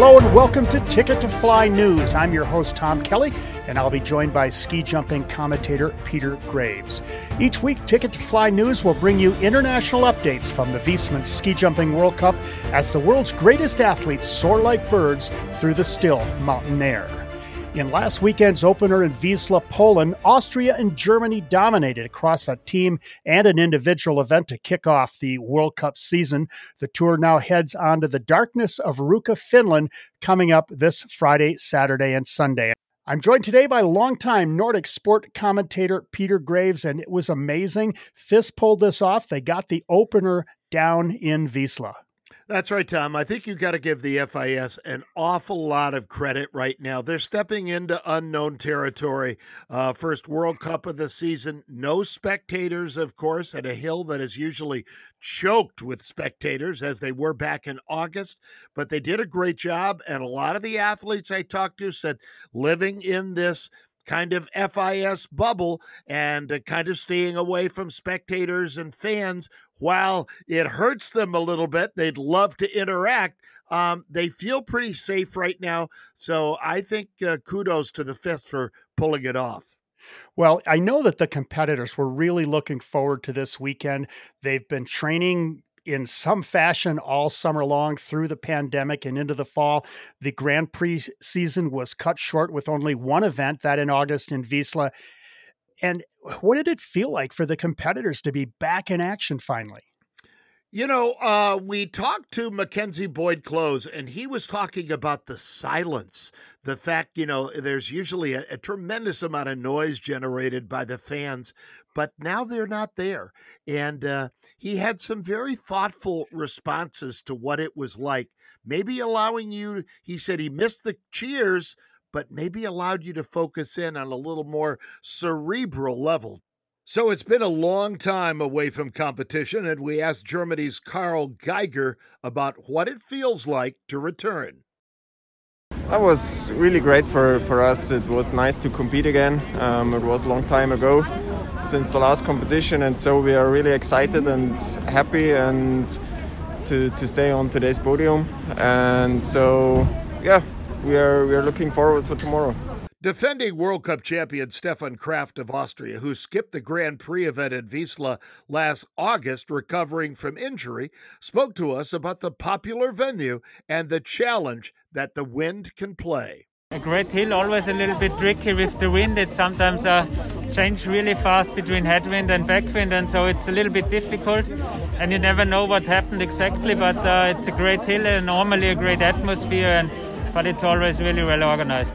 Hello and welcome to Ticket to Fly News. I'm your host, Tom Kelly, and I'll be joined by ski jumping commentator Peter Graves. Each week, Ticket to Fly News will bring you international updates from the Viessmann Ski Jumping World Cup as the world's greatest athletes soar like birds through the still mountain air. In last weekend's opener in Wisla, Poland, Austria and Germany dominated across a team and an individual event to kick off the World Cup season. The tour now heads on to the darkness of Ruka, Finland, coming up this Friday, Saturday, and Sunday. I'm joined today by longtime Nordic sport commentator Peter Graves, and it was amazing. FIS pulled this off. They got the opener down in Wisla. That's right, Tom. I think you've got to give the FIS an awful lot of credit right now. They're stepping into unknown territory. Uh, first World Cup of the season. No spectators, of course, at a hill that is usually choked with spectators as they were back in August. But they did a great job. And a lot of the athletes I talked to said living in this kind of FIS bubble and uh, kind of staying away from spectators and fans while it hurts them a little bit. They'd love to interact. Um, they feel pretty safe right now. So I think uh, kudos to the FIS for pulling it off. Well, I know that the competitors were really looking forward to this weekend. They've been training in some fashion all summer long through the pandemic and into the fall. The Grand Prix season was cut short with only one event, that in August in Wisla. And what did it feel like for the competitors to be back in action finally? You know, uh, we talked to Mackenzie Boyd-Clowes, and he was talking about the silence. The fact, you know, there's usually a, a, tremendous amount of noise generated by the fans, but now they're not there. And uh, he had some very thoughtful responses to what it was like. Maybe allowing you, he said he missed the cheers, but maybe allowed you to focus in on a little more cerebral level so it's been a long time away from competition, and we asked Germany's Karl Geiger about what it feels like to return. That was really great for, for us. It was nice to compete again. Um, it was a long time ago since the last competition, and so we are really excited and happy and to, to stay on today's podium. And so, yeah, we are we are looking forward to tomorrow. Defending World Cup champion Stefan Kraft of Austria, who skipped the Grand Prix event at Wisla last August, recovering from injury, spoke to us about the popular venue and the challenge that the wind can play. A great hill, always a little bit tricky with the wind. It sometimes uh, change really fast between headwind and backwind, and so it's a little bit difficult. And you never know what happened exactly, but uh, it's a great hill and normally a great atmosphere, and but it's always really well organized.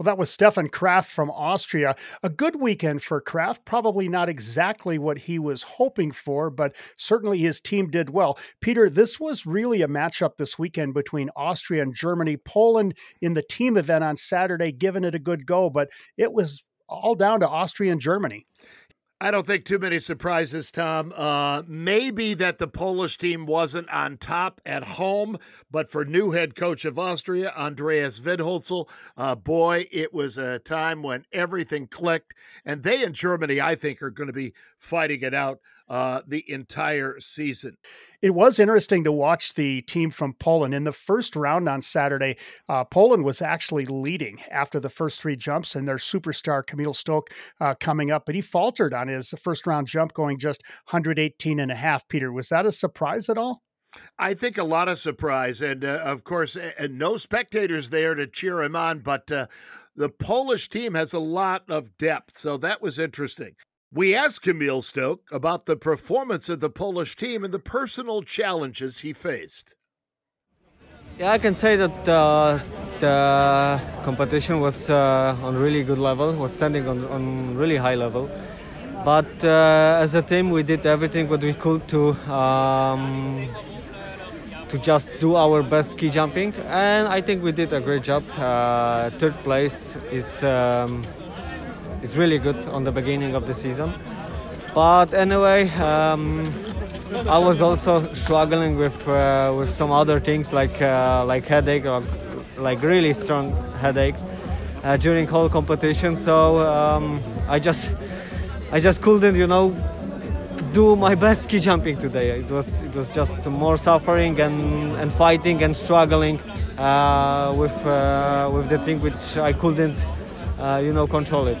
Well, that was Stefan Kraft from Austria. A good weekend for Kraft. Probably not exactly what he was hoping for, but certainly his team did well. Peter, this was really a matchup this weekend between Austria and Germany. Poland in the team event on Saturday, giving it a good go, but it was all down to Austria and Germany. I don't think too many surprises, Tom. Uh, maybe that the Polish team wasn't on top at home, but for new head coach of Austria, Andreas Widhölzl, uh, boy, it was a time when everything clicked. And they in Germany, I think, are going to be fighting it out uh, the entire season. It was interesting to watch the team from Poland in the first round on Saturday. Uh, Poland was actually leading after the first three jumps, and their superstar Kamil Stoch uh, coming up, but he faltered on his first round jump, going just 118 and a half. Peter, was that a surprise at all? I think a lot of surprise, and uh, of course, and no spectators there to cheer him on. But uh, the Polish team has a lot of depth, so that was interesting. We asked Kamil Stoch about the performance of the Polish team and the personal challenges he faced. Yeah, I can say that uh, the competition was uh, on really good level, was standing on, on really high level. But uh, as a team, we did everything what we could to um, to just do our best ski jumping, and I think we did a great job. Uh, third place is. Um, is really good on the beginning of the season. But anyway, um, I was also struggling with uh, with some other things like uh, like headache or like really strong headache uh, during whole competition. So um, I just I just couldn't you know do my best ski jumping today. It was it was just more suffering and, and fighting and struggling uh, with uh, with the thing which I couldn't, uh, you know, control it.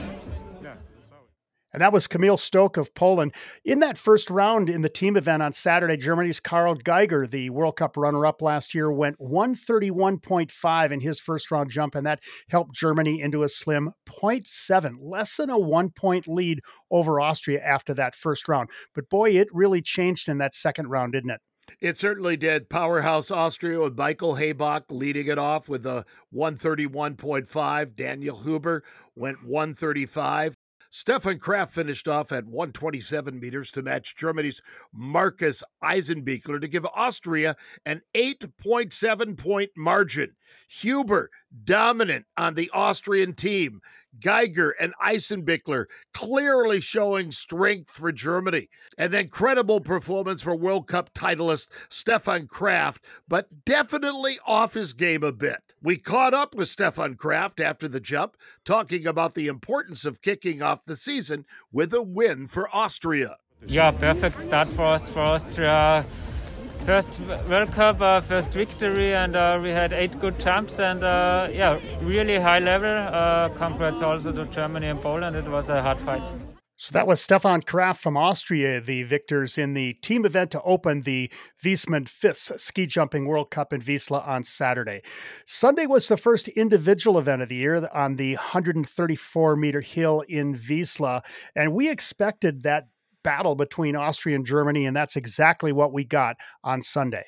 And that was Kamil Stoch of Poland. In that first round in the team event on Saturday, Germany's Karl Geiger, the World Cup runner up last year, went 131.5 in his first round jump, and that helped Germany into a slim 0.7, less than a one point lead over Austria after that first round. But boy, it really changed in that second round, didn't it? It certainly did. Powerhouse Austria with Michael Hayböck leading it off with a 131.5. Daniel Huber went 135. Stefan Kraft finished off at 127 meters to match Germany's Markus Eisenbichler to give Austria an 8.7 point margin. Huber dominant on the Austrian team. Geiger and Eisenbichler clearly showing strength for Germany. And then credible performance for World Cup titleist Stefan Kraft, but definitely off his game a bit. We caught up with Stefan Kraft after the jump, talking about the importance of kicking off the season with a win for Austria. Yeah, perfect start for us for Austria first World Cup, uh, first victory, and uh, we had eight good jumps, and uh, yeah, really high level uh, compared also to Germany and Poland. It was a hard fight. So that was Stefan Kraft from Austria, the victors in the team event to open the Viessmann FIS Ski Jumping World Cup in Wisla on Saturday. Sunday was the first individual event of the year on the 134 meter hill in Wisla, and we expected that battle between Austria and Germany, and that's exactly what we got on Sunday.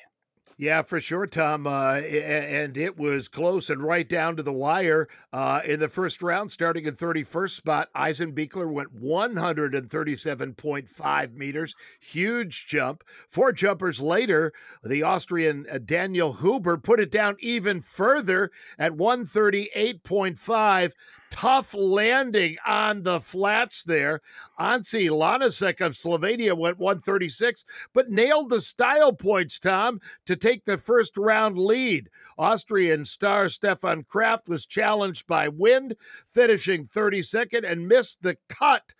Yeah, for sure, Tom. Uh, and it was close and right down to the wire uh, in the first round, starting in 31st spot. Eisenbichler went 137.5 meters, huge jump. Four jumpers later, the Austrian uh, Daniel Huber put it down even further at 138.5 tough landing on the flats there. Anže Lanišek of Slovenia went 136, but nailed the style points, Tom, to take the first round lead. Austrian star Stefan Kraft was challenged by wind, finishing 32nd and missed the cut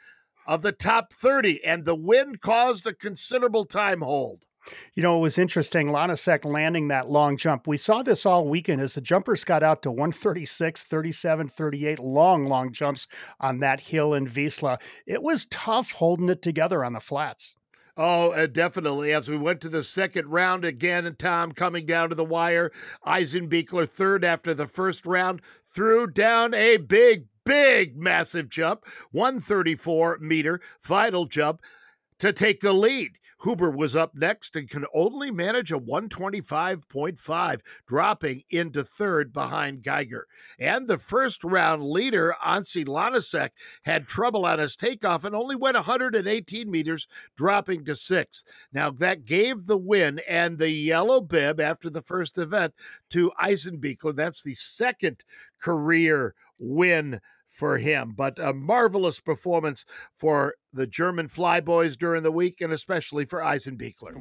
of the top 30, and the wind caused a considerable time hold. You know, it was interesting. Lanišek landing that long jump. We saw this all weekend as the jumpers got out to 136, 37, 38, long, long jumps on that hill in Wisla. It was tough holding it together on the flats. Oh, uh, definitely. As we went to the second round again, and Tom coming down to the wire, Eisenbichler third after the first round, threw down a big, big, massive jump, 134 meter final jump to take the lead. Huber was up next and can only manage a 125.5, dropping into third behind Geiger. And the first round leader, Anže Lanišek, had trouble on his takeoff and only went 118 meters, dropping to sixth. Now, that gave the win and the yellow bib after the first event to Eisenbichler. That's the second career win for him. But a marvelous performance for the German flyboys during the week, and especially for Eisenbichler.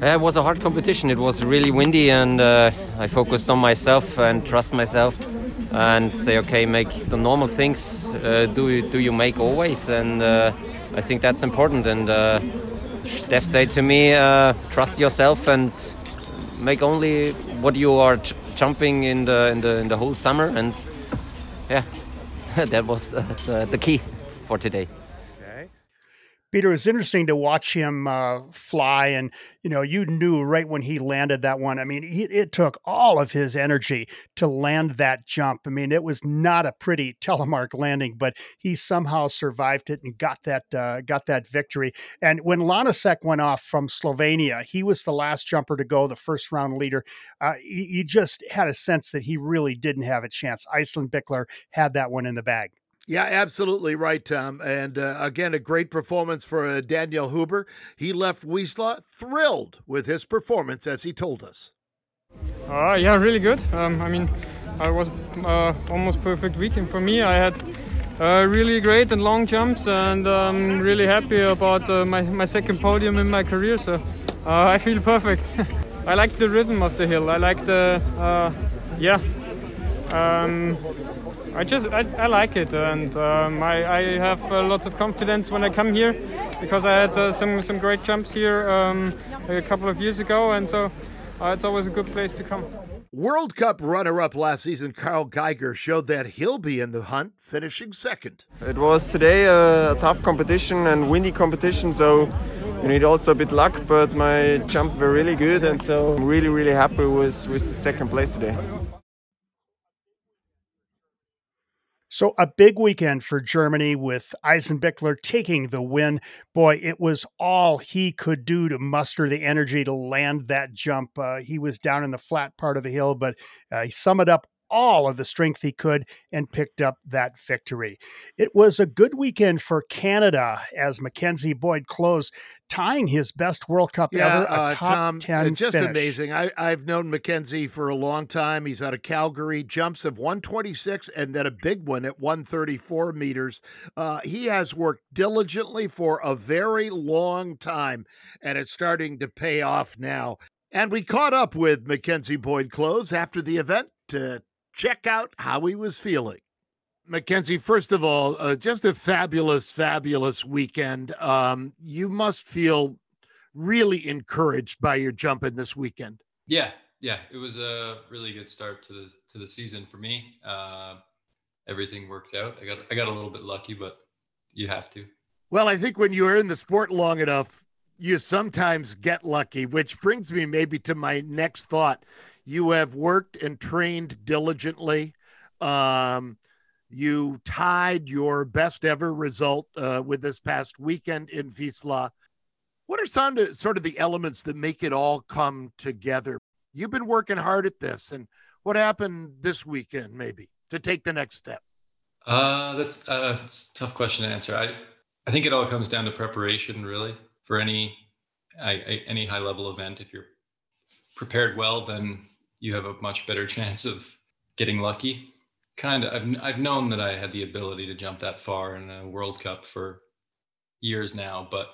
It was a hard competition. It was really windy, and uh, I focused on myself and trust myself, and say, okay, make the normal things. Uh, do you, do you make always? And uh, I think that's important. And uh, Steph said to me, uh, trust yourself and make only what you are ch- jumping in the in the in the whole summer. And yeah, that was the, the, the key for today. Peter, it was interesting to watch him uh, fly, and you know, you knew right when he landed that one. I mean, he, it took all of his energy to land that jump. I mean, it was not a pretty telemark landing, but he somehow survived it and got that uh, got that victory. And when Lanišek went off from Slovenia, he was the last jumper to go, the first round leader. Uh, you just had a sense that he really didn't have a chance. Eisenbichler had that one in the bag. Yeah, absolutely right, Tom. And uh, again, a great performance for uh, Daniel Huber. He left Wisla thrilled with his performance, as he told us. Uh, yeah, really good. Um, I mean, I was uh, almost perfect weekend for me. I had uh, really great and long jumps, and I'm um, really happy about uh, my, my second podium in my career. So uh, I feel perfect. I like the rhythm of the hill. I like the, uh, yeah. Um, I just I, I like it, and um, I, I have uh, lots of confidence when I come here. because I had uh, some some great jumps here um, a couple of years ago, and so uh, it's always a good place to come. World Cup runner up last season, Karl Geiger, showed that he'll be in the hunt, finishing second. It was today a tough competition and windy competition, so you need also a bit luck, but my jump were really good, and so I'm really, really happy with, with the second place today. So, a big weekend for Germany with Eisenbichler taking the win. Boy, it was all he could do to muster the energy to land that jump. Uh, he was down in the flat part of the hill, but uh, he summed up all of the strength he could and picked up that victory. It was a good weekend for Canada as Mackenzie Boyd-Clowes, tying his best World Cup yeah, ever, a uh, top Tom, 10 Just finish. amazing. I, I've known Mackenzie for a long time. He's out of Calgary, jumps of 126 and then a big one at 134 meters. Uh, he has worked diligently for a very long time, and it's starting to pay off now. And we caught up with Mackenzie Boyd-Clowes after the event to check out how he was feeling. Mackenzie, first of all, uh, just a fabulous, fabulous weekend. Um, you must feel really encouraged by your jumping this weekend. Yeah, yeah, it was a really good start to the to the season for me. Uh, everything worked out. I got I got a little bit lucky, but you have to. Well, I think when you're in the sport long enough, you sometimes get lucky, which brings me maybe to my next thought. You have worked and trained diligently. Um, you tied your best ever result uh, with this past weekend in Wisla. What are some sort of the elements that make it all come together? You've been working hard at this, and what happened this weekend, maybe, to take the next step? Uh, that's, uh, that's a tough question to answer. I, I think it all comes down to preparation, really, for any I, I, any high level event. If you're prepared well, then you have a much better chance of getting lucky. Kind of, I've I've known that I had the ability to jump that far in a World Cup for years now, but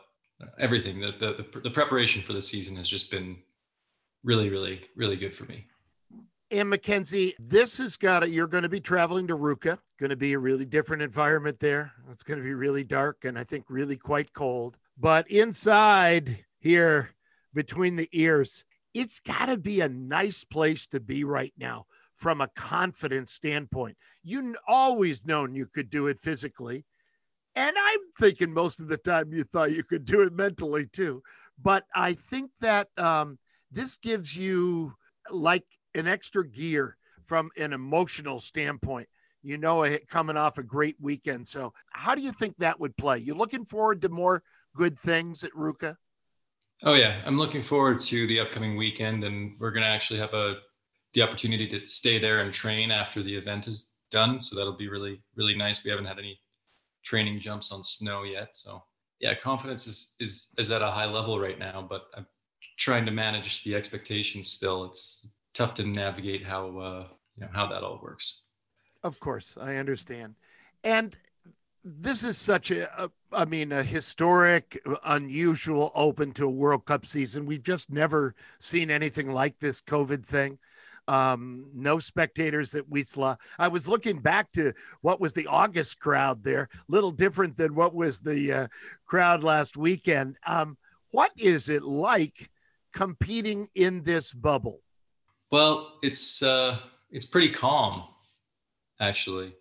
everything the the the, the preparation for the season has just been really, really, really good for me. And Mackenzie, this has got it. You're going to be traveling to Ruka. Going to be a really different environment there. It's going to be really dark and I think really quite cold. But inside here, between the ears, it's got to be a nice place to be right now from a confidence standpoint. You always known you could do it physically. And I'm thinking most of the time you thought you could do it mentally too. But I think that um, this gives you like an extra gear from an emotional standpoint. You know, coming off a great weekend. So, how do you think that would play? You looking forward to more good things at Ruka? Oh yeah, I'm looking forward to the upcoming weekend, and we're to actually have a the opportunity to stay there and train after the event is done. So that'll be really really nice. We haven't had any training jumps on snow yet, so yeah, confidence is is is at a high level right now. But I'm trying to manage the expectations still. It's tough to navigate how uh, you know how that all works. Of course, I understand, and this is such a, a I mean a historic unusual open to a world cup season we've just never seen anything like this covid thing um, no spectators at Wisla. I was looking back to what was the August crowd there, little different than what was the uh, crowd last weekend. Um, what is it like competing in this bubble? Well, it's uh, it's pretty calm, actually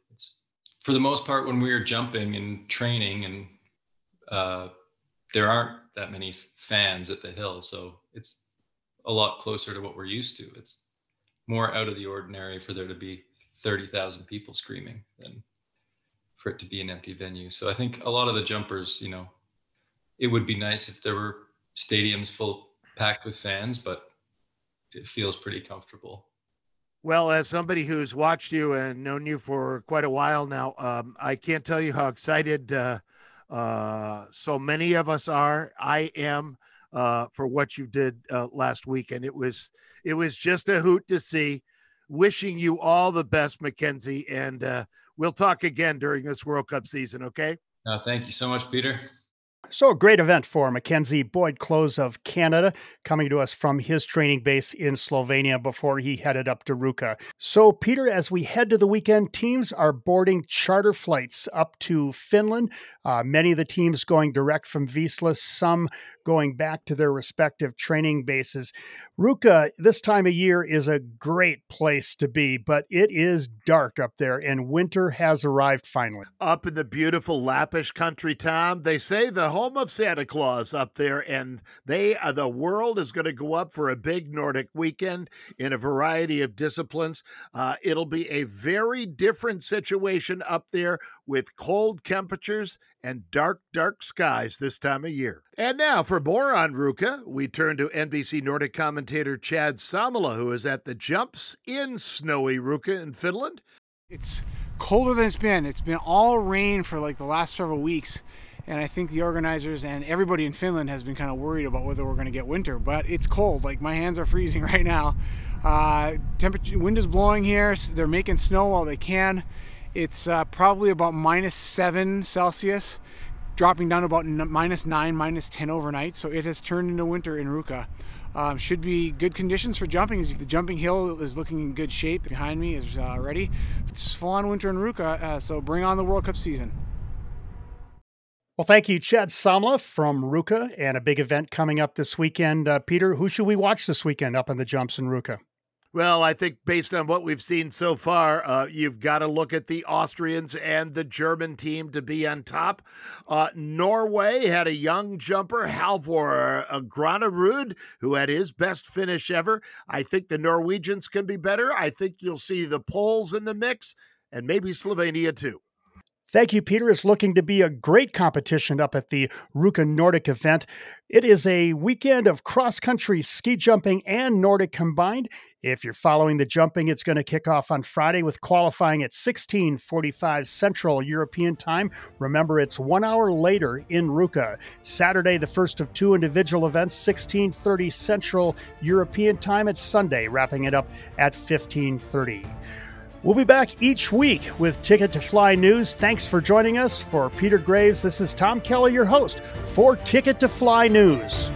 for the most part, when we were jumping and training, and uh, there aren't that many fans at the hill, so it's a lot closer to what we're used to. It's more out of the ordinary for there to be thirty thousand people screaming than for it to be an empty venue. So I think a lot of the jumpers, you know, it would be nice if there were stadiums full packed with fans, but it feels pretty comfortable. Well, as somebody who's watched you and known you for quite a while now, um, I can't tell you how excited uh, uh, so many of us are. I am uh, for what you did uh, last week, and it was it was just a hoot to see. Wishing you all the best, Mackenzie, and uh, we'll talk again during this World Cup season. Okay. thank you so much, Peter. So, a great event for Mackenzie Boyd-Clowes of Canada, coming to us from his training base in Slovenia before he headed up to Ruka. So, Peter, as we head to the weekend, teams are boarding charter flights up to Finland. Uh, many of the teams going direct from Wisla, some going back to their respective training bases. Ruka, this time of year, is a great place to be, but it is dark up there, and winter has arrived finally. Up in the beautiful Lappish country, Tom, they say the home of Santa Claus up there, and they uh, the world is going to go up for a big Nordic weekend in a variety of disciplines. Uh, it'll be a very different situation up there with cold temperatures and dark, dark skies this time of year. And now for more on Ruka, we turn to NBC Nordic commentator Chad Salmela, who is at the jumps in snowy Ruka in Finland. It's colder than it's been. It's been all rain for like the last several weeks. And I think the organizers and everybody in Finland has been kind of worried about whether we're going to get winter. But it's cold. Like my hands are freezing right now. Uh, temperature, wind is blowing here. They're making snow while they can. It's uh, probably about minus seven Celsius, dropping down about n- minus nine, minus 10 overnight. So it has turned into winter in Ruka. Um, should be good conditions for jumping. The jumping hill is looking in good shape. Behind me is uh, ready. It's full on winter in Ruka, uh, so bring on the World Cup season. Well, thank you, Chad Salmela from Ruka, and a big event coming up this weekend. Uh, Peter, who should we watch this weekend up in the jumps in Ruka? Well, I think based on what we've seen so far, uh, you've got to look at the Austrians and the German team to be on top. Uh, Norway had a young jumper, Halvor uh, Granerud, who had his best finish ever. I think the Norwegians can be better. I think you'll see the Poles in the mix, and maybe Slovenia too. Thank you, Peter. It's looking to be a great competition up at the Ruka Nordic event. It is a weekend of cross country ski jumping and Nordic combined. If you're following the jumping, it's going to kick off on Friday with qualifying at 16:45 Central European Time. Remember, it's one hour later in Ruka. Saturday, the first of two individual events, 16:30 Central European Time. It's Sunday, wrapping it up at 15:30. We'll be back each week with Ticket to Fly news. Thanks for joining us. For Peter Graves, this is Tom Kelly, your host for Ticket to Fly News.